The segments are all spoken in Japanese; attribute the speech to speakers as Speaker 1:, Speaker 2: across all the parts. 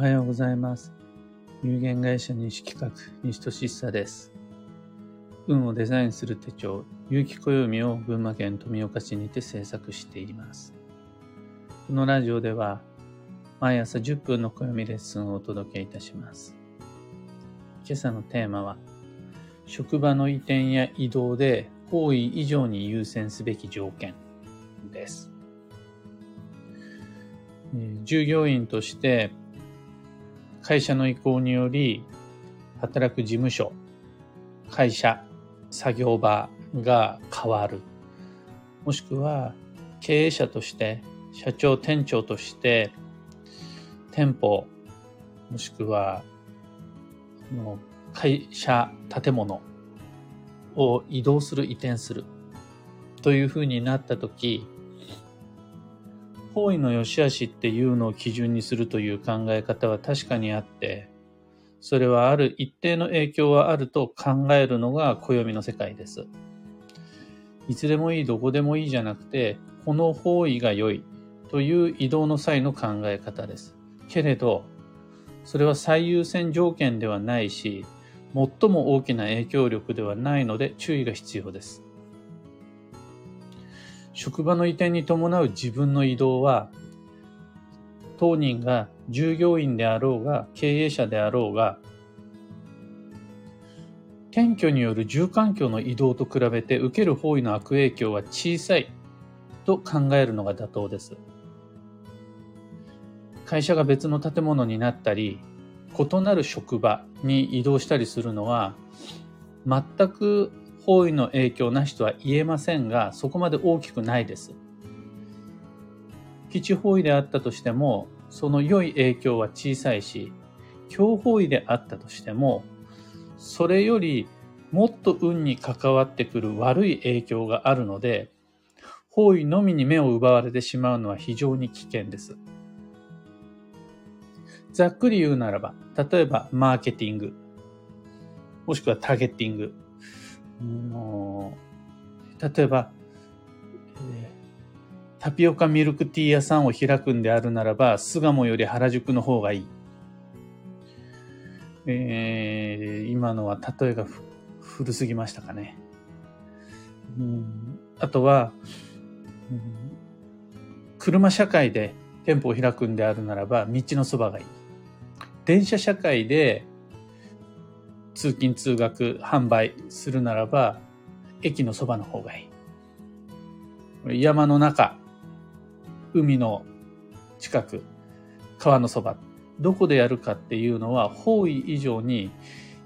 Speaker 1: おはようございます。有限会社西企画、西俊久です。運をデザインする手帳、有機暦を群馬県富岡市にて制作しています。このラジオでは、毎朝10分の暦レッスンをお届けいたします。今朝のテーマは、職場の移転や移動で方位以上に優先すべき条件です。従業員として会社の意向により働く事務所、会社、作業場が変わる。もしくは経営者として、社長、店長として店舗、もしくはの会社、建物を移動する、移転するというふうになったとき、方位の良し悪しっていうのを基準にするという考え方は確かにあって、それはある一定の影響はあると考えるのが暦の世界です。いつでもいい、どこでもいいじゃなくて、この方位が良いという移動の際の考え方です。けれど、それは最優先条件ではないし、最も大きな影響力ではないので注意が必要です。職場の移転に伴う自分の移動は、当人が従業員であろうが、経営者であろうが、転居による住環境の移動と比べて受ける方位の悪影響は小さいと考えるのが妥当です。会社が別の建物になったり、異なる職場に移動したりするのは、全く方位の影響なしとは言えませんが、そこまで大きくないです。基地方位であったとしても、その良い影響は小さいし、強方位であったとしても、それよりもっと運に関わってくる悪い影響があるので、方位のみに目を奪われてしまうのは非常に危険です。ざっくり言うならば、例えばマーケティング、もしくはターゲッティング、もう例えば、えータピオカミルクティー屋さんを開くんであるならば、巣鴨より原宿の方がいい。えー今のは例えが古すぎましたかね。うんあとは、うん車社会で店舗を開くんであるならば、道のそばがいい。電車社会で通勤通学販売するならば、駅のそばの方がいい。山の中、海の近く、川のそば、どこでやるかっていうのは方位以上に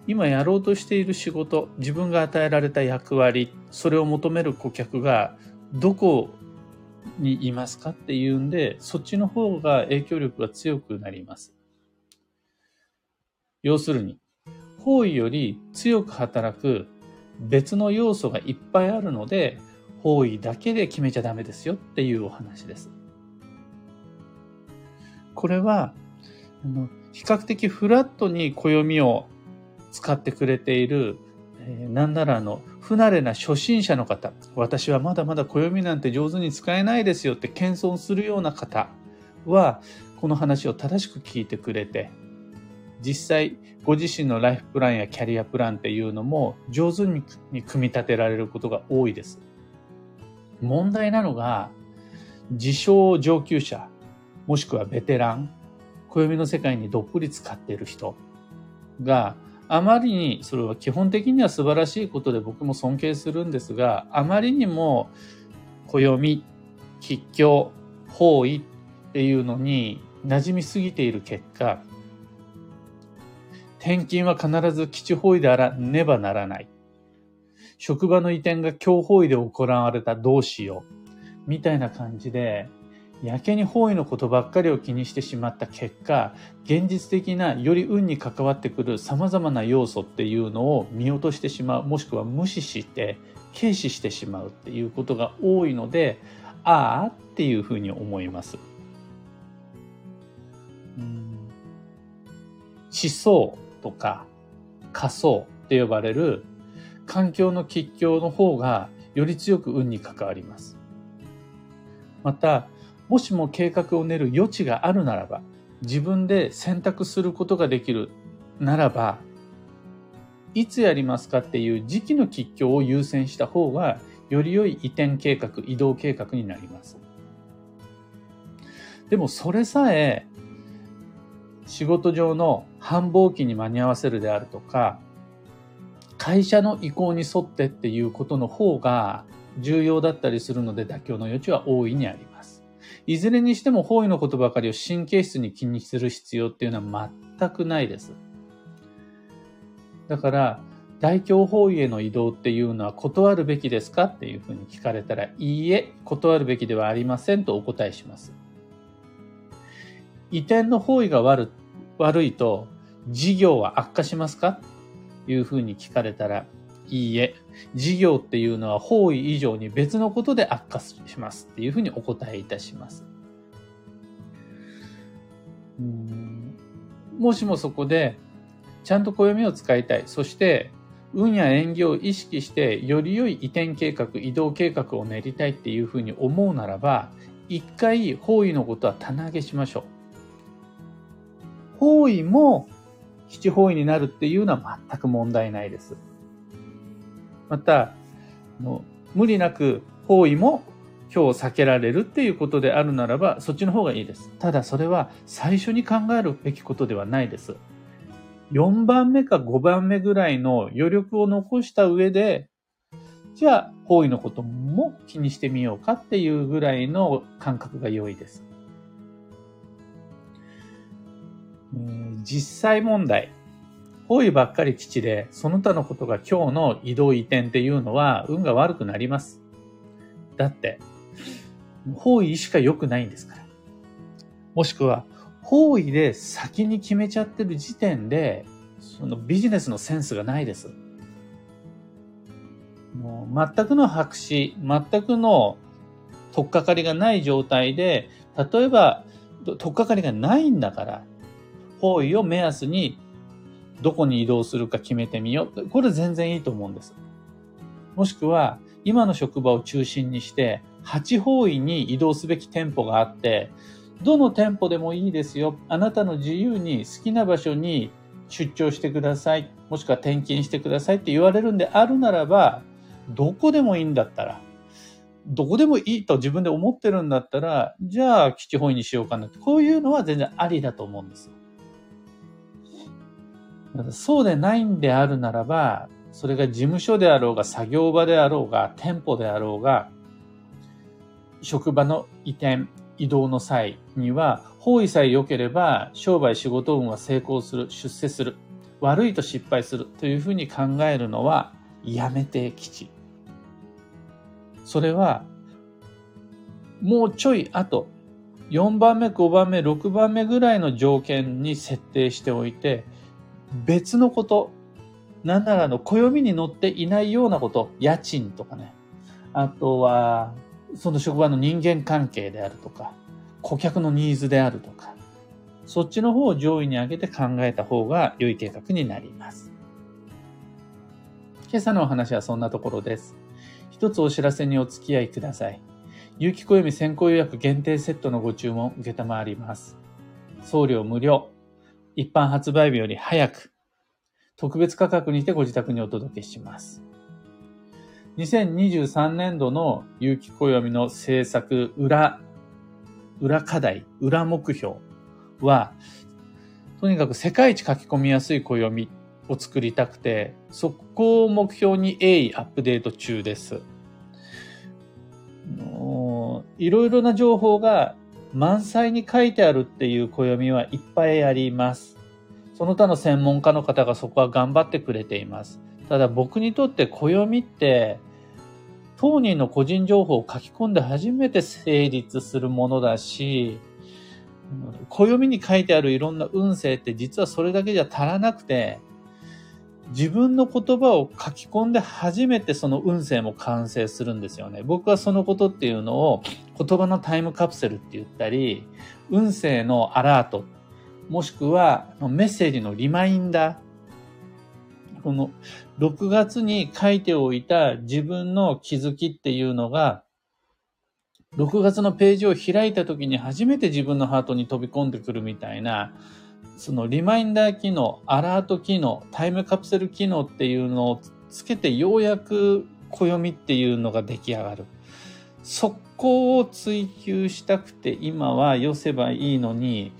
Speaker 1: 今やろうとしている仕事、自分が与えられた役割、それを求める顧客がどこにいますかっていうんで、そっちの方が影響力が強くなります。要するに、方位より強く働く別の要素がいっぱいあるので、方位だけで決めちゃダメですよっていうお話です。これは、あの比較的フラットに暦を使ってくれている、えーなんならあの、不慣れな初心者の方、私はまだまだ暦なんて上手に使えないですよって謙遜するような方は、この話を正しく聞いてくれて、実際、ご自身のライフプランやキャリアプランっていうのも上手に組み立てられることが多いです。問題なのが、自称上級者、もしくはベテラン、暦の世界にどっぷり使っている人が、あまりに、それは基本的には素晴らしいことで僕も尊敬するんですが、あまりにも暦、吉凶、方位っていうのに馴染みすぎている結果、転勤は必ず基地方位であらねばならない。職場の移転が強方位で行われたどうしよう。みたいな感じで、やけに方位のことばっかりを気にしてしまった結果、現実的なより運に関わってくる様々な要素っていうのを見落としてしまう、もしくは無視して、軽視してしまうっていうことが多いので、ああっていうふうに思います。うん思想とか仮想って呼ばれる環境の吉凶の方がより強く運に関わります。また、もしも計画を練る余地があるならば、自分で選択することができるならば、いつやりますかっていう時期の吉凶を優先した方が、より良い移転計画、移動計画になります。でもそれさえ、仕事上の繁忙期に間に合わせるであるとか、会社の意向に沿ってっていうことの方が重要だったりするので妥協の余地は大いにあります。いずれにしても方位のことばかりを神経質に気にする必要っていうのは全くないです。だから、大凶方位への移動っていうのは断るべきですかっていうふうに聞かれたら、いいえ、断るべきではありませんとお答えします。移転の方位が悪悪いと、事業は悪化しますか？いうふうに聞かれたら、いいえ、事業っていうのは方位以上に別のことで悪化しますっていうふうにお答えいたします。もしもそこで、ちゃんと暦を使いたい。そして、運や縁起を意識して、より良い移転計画、移動計画を練りたいっていうふうに思うならば、一回方位のことは棚上げしましょう。方位も七方位になるっていうのは全く問題ないです。また、無理なく方位も今日避けられるっていうことであるならば、そっちの方がいいです。ただそれは最初に考えるべきことではないです。4番目か5番目ぐらいの余力を残した上で、じゃあ方位のことも気にしてみようかっていうぐらいの感覚が良いです。実際問題。方位ばっかり基地で、その他のことが今日の移動移転っていうのは運が悪くなります。だって、方位しか良くないんですから。もしくは、方位で先に決めちゃってる時点で、そのビジネスのセンスがないです。もう全くの白紙、全くの取っかかりがない状態で、例えば、取っかかりがないんだから、方位を目安にどこに移動するか決めてみよう。これ全然いいと思うんです。もしくは、今の職場を中心にして、8方位に移動すべき店舗があって、どの店舗でもいいですよ。あなたの自由に好きな場所に出張してください。もしくは転勤してくださいって言われるんであるならば、どこでもいいんだったら、どこでもいいと自分で思ってるんだったら、じゃあ基地方位にしようかなって、こういうのは全然ありだと思うんです。そうでないんであるならば、それが事務所であろうが、作業場であろうが、店舗であろうが、職場の移転、移動の際には、方位さえ良ければ、商売仕事運は成功する、出世する、悪いと失敗するというふうに考えるのは、やめてきち。それは、もうちょい後、4番目、5番目、6番目ぐらいの条件に設定しておいて、別のこと、なんならの暦に載っていないようなこと、家賃とかね。あとは、その職場の人間関係であるとか、顧客のニーズであるとか、そっちの方を上位に上げて考えた方が良い計画になります。今朝のお話はそんなところです。一つお知らせにお付き合いください。有機暦先行予約限定セットのご注文受けたまわります。送料無料。一般発売日より早く、特別価格にてご自宅にお届けします。2023年度の有機暦の制作裏、裏課題、裏目標は、とにかく世界一書き込みやすい暦を作りたくて、そこを目標に鋭意アップデート中です。いろいろな情報が満載に書いてあるっていう暦はいっぱいあります。その他の専門家の方がそこは頑張ってくれています。ただ僕にとって暦って当人の個人情報を書き込んで初めて成立するものだし、暦に書いてあるいろんな運勢って実はそれだけじゃ足らなくて、自分の言葉を書き込んで初めてその運勢も完成するんですよね。僕はそのことっていうのを言葉のタイムカプセルって言ったり、運勢のアラートっ、もしくはメッセージのリマインダー。この6月に書いておいた自分の気づきっていうのが6月のページを開いた時に初めて自分のハートに飛び込んでくるみたいな、そのリマインダー機能、アラート機能、タイムカプセル機能っていうのをつけてようやく暦っていうのが出来上がる。そこを追求したくて今は寄せばいいのに、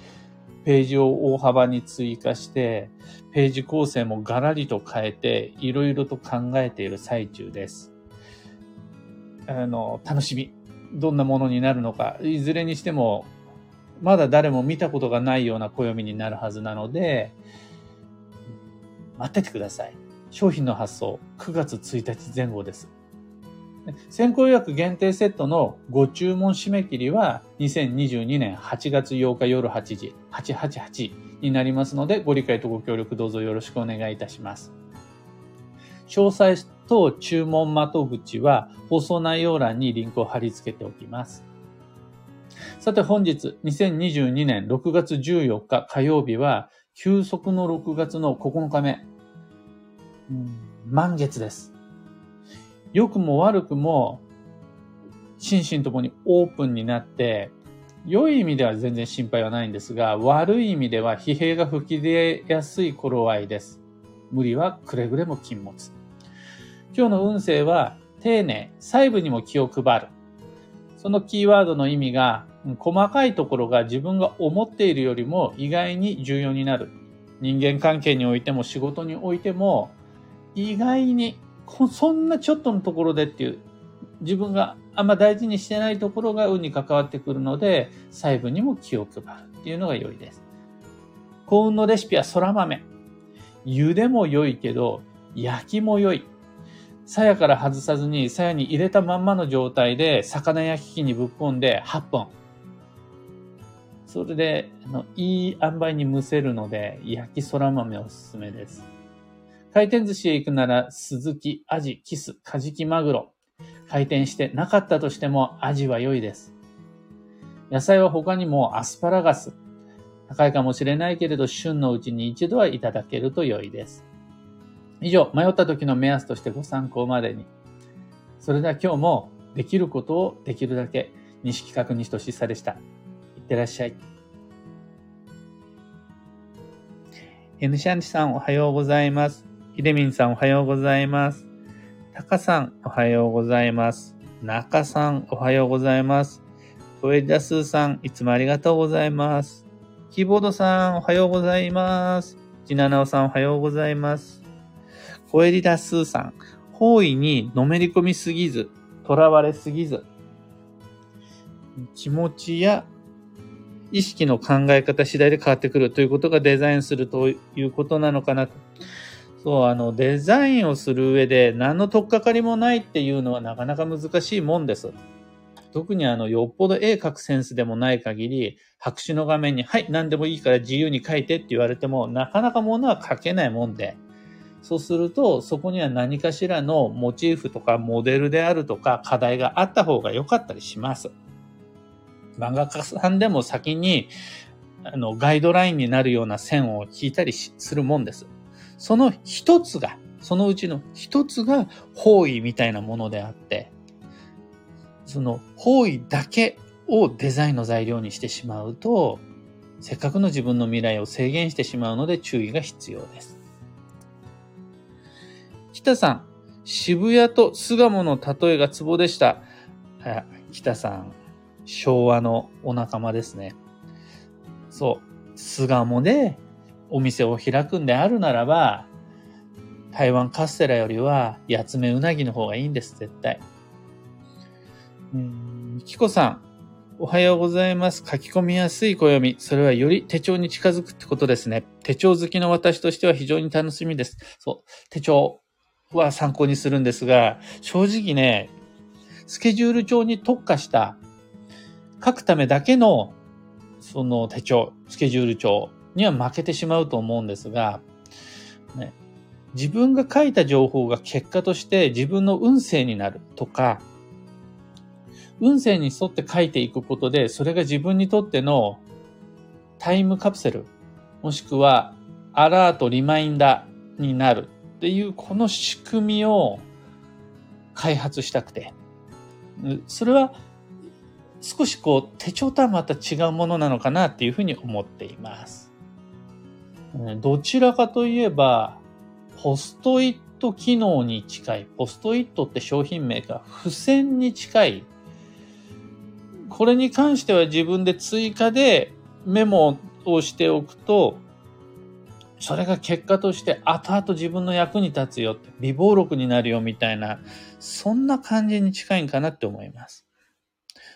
Speaker 1: ページを大幅に追加して、ページ構成もガラリと変えて、いろいろと考えている最中です。あの、楽しみ。どんなものになるのか。いずれにしても、まだ誰も見たことがないような暦になるはずなので、待っててください。商品の発送、9月1日前後です。先行予約限定セットのご注文締め切りは2022年8月8日夜8時888になりますのでご理解とご協力どうぞよろしくお願いいたします。詳細と注文窓口は放送内容欄にリンクを貼り付けておきます。さて本日2022年6月14日火曜日は休息の6月の9日目。満月です。良くも悪くも、心身ともにオープンになって、良い意味では全然心配はないんですが、悪い意味では疲弊が吹き出やすい頃合いです。無理はくれぐれも禁物。今日の運勢は、丁寧、細部にも気を配る。そのキーワードの意味が、細かいところが自分が思っているよりも意外に重要になる。人間関係においても仕事においても、意外にそんなちょっとのところでっていう、自分があんま大事にしてないところが運に関わってくるので、細部にも気を配るっていうのが良いです。幸運のレシピは空豆。茹でも良いけど、焼きも良い。鞘から外さずに鞘に入れたまんまの状態で魚焼き器にぶっ込んで8本。それで、あの、いい塩梅に蒸せるので、焼き空豆おすすめです。回転寿司へ行くなら、スズキ、アジ、キス、カジキマグロ。回転してなかったとしても、アジは良いです。野菜は他にもアスパラガス。高いかもしれないけれど、旬のうちに一度はいただけると良いです。以上、迷った時の目安としてご参考までに。それでは今日もできることをできるだけ、西企画西俊さでした。いってらっしゃい。N シャンチさんおはようございます。ひでみんさんおはようございます。たかさんおはようございます。なかさんおはようございます。トエダスーさんいつもありがとうございます。キーボードさんおはようございます。ジナナオさんおはようございます。コエリダスーさん、方位にのめり込みすぎず、囚われすぎず、気持ちや意識の考え方次第で変わってくるということがデザインするということなのかなと。そう、あの、デザインをする上で何の取っかかりもないっていうのはなかなか難しいもんです。特にあの、よっぽど絵描くセンスでもない限り、白紙の画面に、はい、何でもいいから自由に描いてって言われても、なかなか物は描けないもんで、そうすると、そこには何かしらのモチーフとかモデルであるとか課題があった方が良かったりします。漫画家さんでも先に、あの、ガイドラインになるような線を引いたりするもんです。その一つが、そのうちの一つが方位みたいなものであって、その方位だけをデザインの材料にしてしまうと、せっかくの自分の未来を制限してしまうので注意が必要です。北さん、渋谷と巣鴨の例えがツボでした。北さん、昭和のお仲間ですね。そう、巣鴨でお店を開くんであるならば、台湾カステラよりは、八つ目うなぎの方がいいんです、絶対。うん、キコさん、おはようございます。書き込みやすい暦。それはより手帳に近づくってことですね。手帳好きの私としては非常に楽しみです。そう。手帳は参考にするんですが、正直ね、スケジュール帳に特化した書くためだけのその手帳、スケジュール帳には負けてしまうと思うんですが、ね、自分が書いた情報が結果として自分の運勢になるとか、運勢に沿って書いていくことで、それが自分にとってのタイムカプセル、もしくはアラート、リマインダーになるっていうこの仕組みを開発したくて。それは少しこう手帳とはまた違うものなのかなっていうふうに思っています。どちらかといえば、ポストイット機能に近い、ポストイットって商品名が付箋に近い。これに関しては自分で追加でメモをしておくと、それが結果として後々自分の役に立つよって、微暴録になるよみたいな、そんな感じに近いんかなって思います。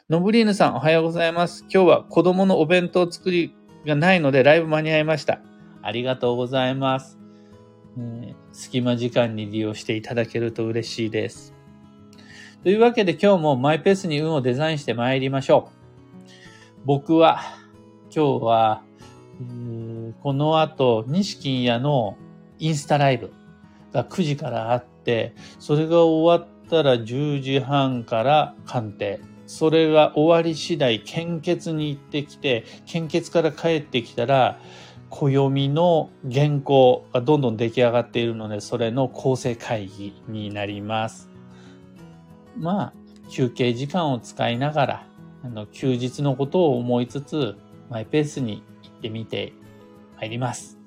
Speaker 1: ノブリーヌさんおはようございます。今日は子供のお弁当作りがないのでライブ間に合いました。ありがとうございます。隙間時間に利用していただけると嬉しいです。というわけで今日もマイペースに運をデザインして参りましょう。僕は今日は、えー、この後、西金屋のインスタライブが9時からあって、それが終わったら10時半から鑑定。それが終わり次第、献血に行ってきて、献血から帰ってきたら、暦の原稿がどんどん出来上がっているので、それの構成会議になります。まあ、休憩時間を使いながら、あの、休日のことを思いつつ、マイペースに行ってみて参ります。